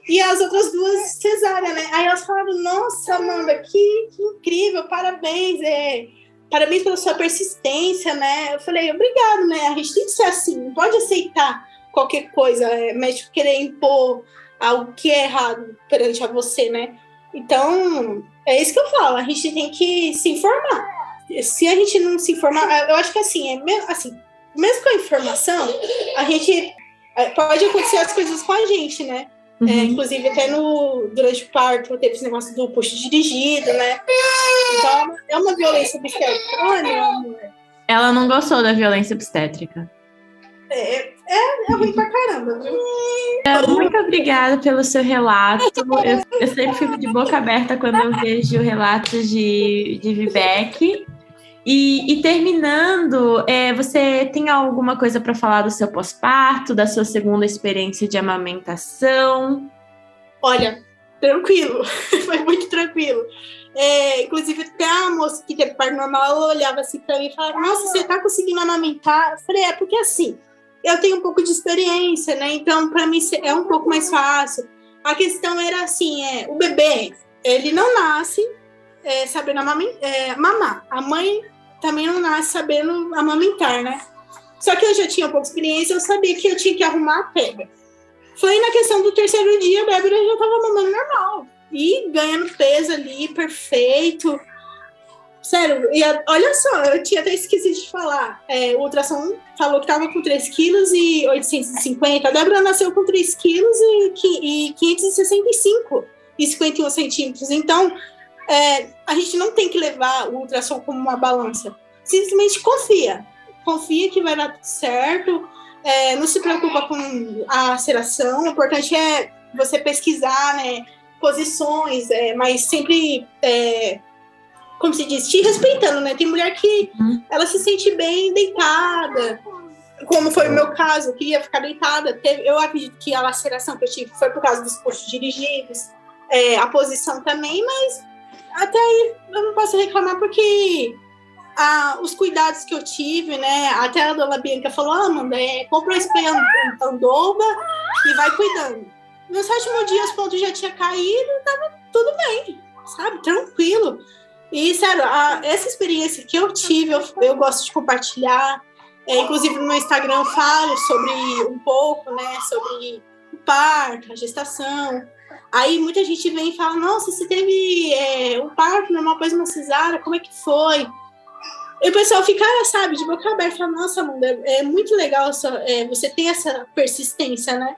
Speaker 2: e as outras duas cesárea, né? Aí elas falaram, nossa, Amanda, que, que incrível, parabéns, é, parabéns pela sua persistência, né? Eu falei, obrigado, né? A gente tem que ser assim, não pode aceitar qualquer coisa, é, médico querer impor algo que é errado perante a você, né? Então, é isso que eu falo, a gente tem que se informar se a gente não se informar, eu acho que assim, é mesmo, assim, mesmo com a informação, a gente é, pode acontecer as coisas com a gente, né? É, uhum. É, inclusive, até no, durante o parto teve esse negócio do puxo dirigido, né? Então, é uma violência obstétrica. Olha.
Speaker 1: Ela não gostou da violência obstétrica.
Speaker 2: É, é, é ruim pra caramba, viu?
Speaker 1: É, muito obrigada pelo seu relato. Eu, eu, sempre fico de boca aberta quando eu vejo relatos de, de Vivek. E, e terminando, é, você tem alguma coisa para falar do seu pós-parto, da sua segunda experiência de amamentação?
Speaker 2: Olha, tranquilo, foi muito tranquilo. É, inclusive, até a moça que teve parto normal, ela olhava assim para mim e falava: Nossa, você tá conseguindo amamentar? Eu falei: É, porque assim, eu tenho um pouco de experiência, né? Então, para mim é um pouco mais fácil. A questão era assim: é, o bebê, ele não nasce é, sabendo é, mamar. A mãe também não nasce sabendo amamentar, né? Só que eu já tinha pouca experiência, eu sabia que eu tinha que arrumar a pega. Foi na questão do terceiro dia, a Bébora já tava mamando normal. E ganhando peso ali, perfeito. Sério, e a, olha só, eu tinha até esquecido de falar. É, o ultrassom falou que tava com 3 quilos e 850. A Débora nasceu com 3 quilos e, e 565 e 51 centímetros. Então, é, a gente não tem que levar o ultrassom como uma balança. Simplesmente confia. Confia que vai dar tudo certo. É, não se preocupa com a aceração. O importante é você pesquisar, né? Posições, é, mas sempre, é, como se diz, te respeitando, né? Tem mulher que uhum. ela se sente bem deitada, como foi o meu caso, eu queria ficar deitada. Eu acredito que a laceração que eu tive foi por causa dos postos dirigidos, é, a posição também, mas até aí eu não posso reclamar porque ah, os cuidados que eu tive, né? Até a dona Bianca falou: ah, Amanda, é, compra um spray Andoba e vai cuidando. No sétimo dia, os pontos já tinha caído, tava tudo bem, sabe? Tranquilo. E, sério, a, essa experiência que eu tive, eu, eu gosto de compartilhar. É, inclusive, no meu Instagram, eu falo sobre um pouco, né? Sobre o parto, a gestação. Aí muita gente vem e fala: Nossa, você teve é, um parto normal após uma cesárea, como é que foi? E o pessoal fica, sabe, de boca aberta, fala, nossa, Amanda, é, é muito legal essa, é, você tem essa persistência, né?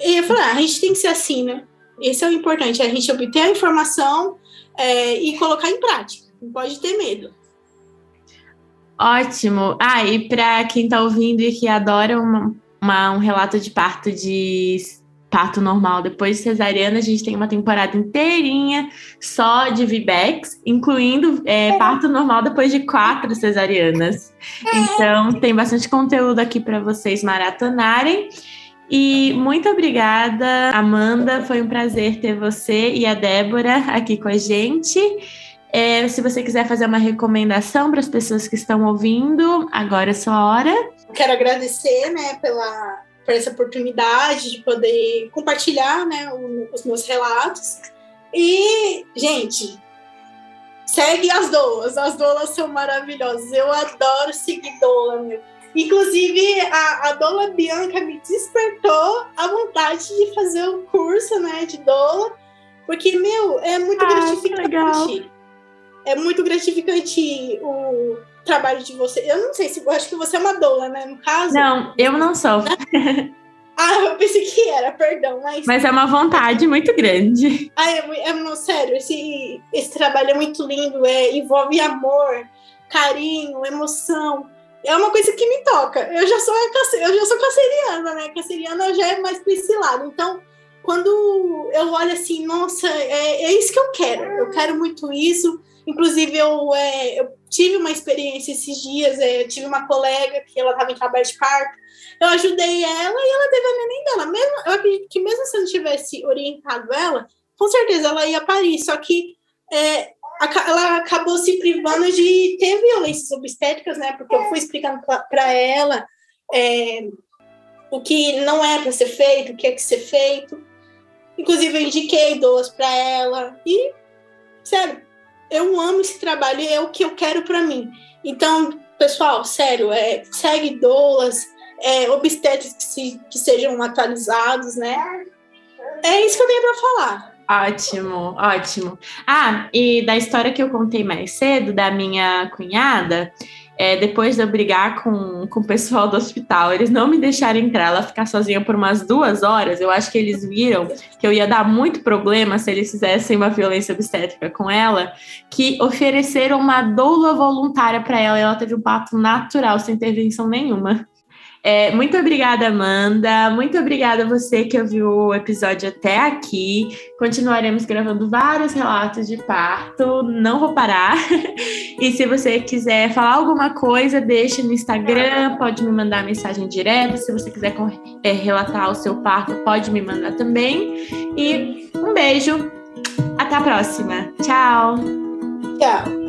Speaker 2: E eu falei, ah, a gente tem que ser assim, né? Esse é o importante, a gente obter a informação é, e colocar em prática. Não pode ter medo.
Speaker 1: Ótimo. Ah, e para quem está ouvindo e que adora uma, uma, um relato de parto de parto normal depois de cesariana, a gente tem uma temporada inteirinha só de VBACs, incluindo é, é. parto normal depois de quatro cesarianas. É. Então, tem bastante conteúdo aqui para vocês maratonarem. E muito obrigada, Amanda. Foi um prazer ter você e a Débora aqui com a gente. É, se você quiser fazer uma recomendação para as pessoas que estão ouvindo, agora é sua hora.
Speaker 2: Quero agradecer né, pela, por essa oportunidade de poder compartilhar né, os meus relatos. E, gente, segue as doulas. As doulas são maravilhosas. Eu adoro seguir doula, meu. Inclusive, a, a doula Bianca me despertou a vontade de fazer o curso né, de doula, porque, meu, é muito ah, gratificante. É muito gratificante o trabalho de você. Eu não sei se acho que você é uma doula, né? No caso.
Speaker 1: Não, eu não sou.
Speaker 2: ah, eu pensei que era, perdão. Mas,
Speaker 1: mas é uma vontade muito grande.
Speaker 2: Ah, é, é, sério, esse, esse trabalho é muito lindo, é, envolve amor, carinho, emoção é uma coisa que me toca. Eu já sou eu já sou canceriana, né? Canceriana já é mais para esse lado. Então, quando eu olho assim, nossa, é, é isso que eu quero. Eu quero muito isso. Inclusive, eu, é, eu tive uma experiência esses dias. É, tive uma colega que ela estava em trabalho de parto. Eu ajudei ela e ela teve a neném dela. Mesmo, eu acredito que mesmo se eu não tivesse orientado ela, com certeza ela ia parir. Só que é, ela acabou se privando de ter violências obstétricas, né? Porque eu fui explicando para ela é, o que não é para ser feito, o que é que ser feito. Inclusive, eu indiquei duas para ela. E, sério, eu amo esse trabalho é o que eu quero para mim. Então, pessoal, sério, é, segue doulas, é, obstetras que, se, que sejam atualizados, né? É isso que eu tenho para falar.
Speaker 1: Ótimo, ótimo. Ah, e da história que eu contei mais cedo, da minha cunhada, é, depois de eu brigar com, com o pessoal do hospital, eles não me deixaram entrar, ela ficar sozinha por umas duas horas. Eu acho que eles viram que eu ia dar muito problema se eles fizessem uma violência obstétrica com ela, que ofereceram uma doula voluntária para ela e ela teve um parto natural, sem intervenção nenhuma. É, muito obrigada, Amanda. Muito obrigada a você que ouviu o episódio até aqui. Continuaremos gravando vários relatos de parto. Não vou parar. e se você quiser falar alguma coisa, deixe no Instagram. Pode me mandar mensagem direta. Se você quiser é, relatar o seu parto, pode me mandar também. E um beijo. Até a próxima. Tchau.
Speaker 2: Tchau.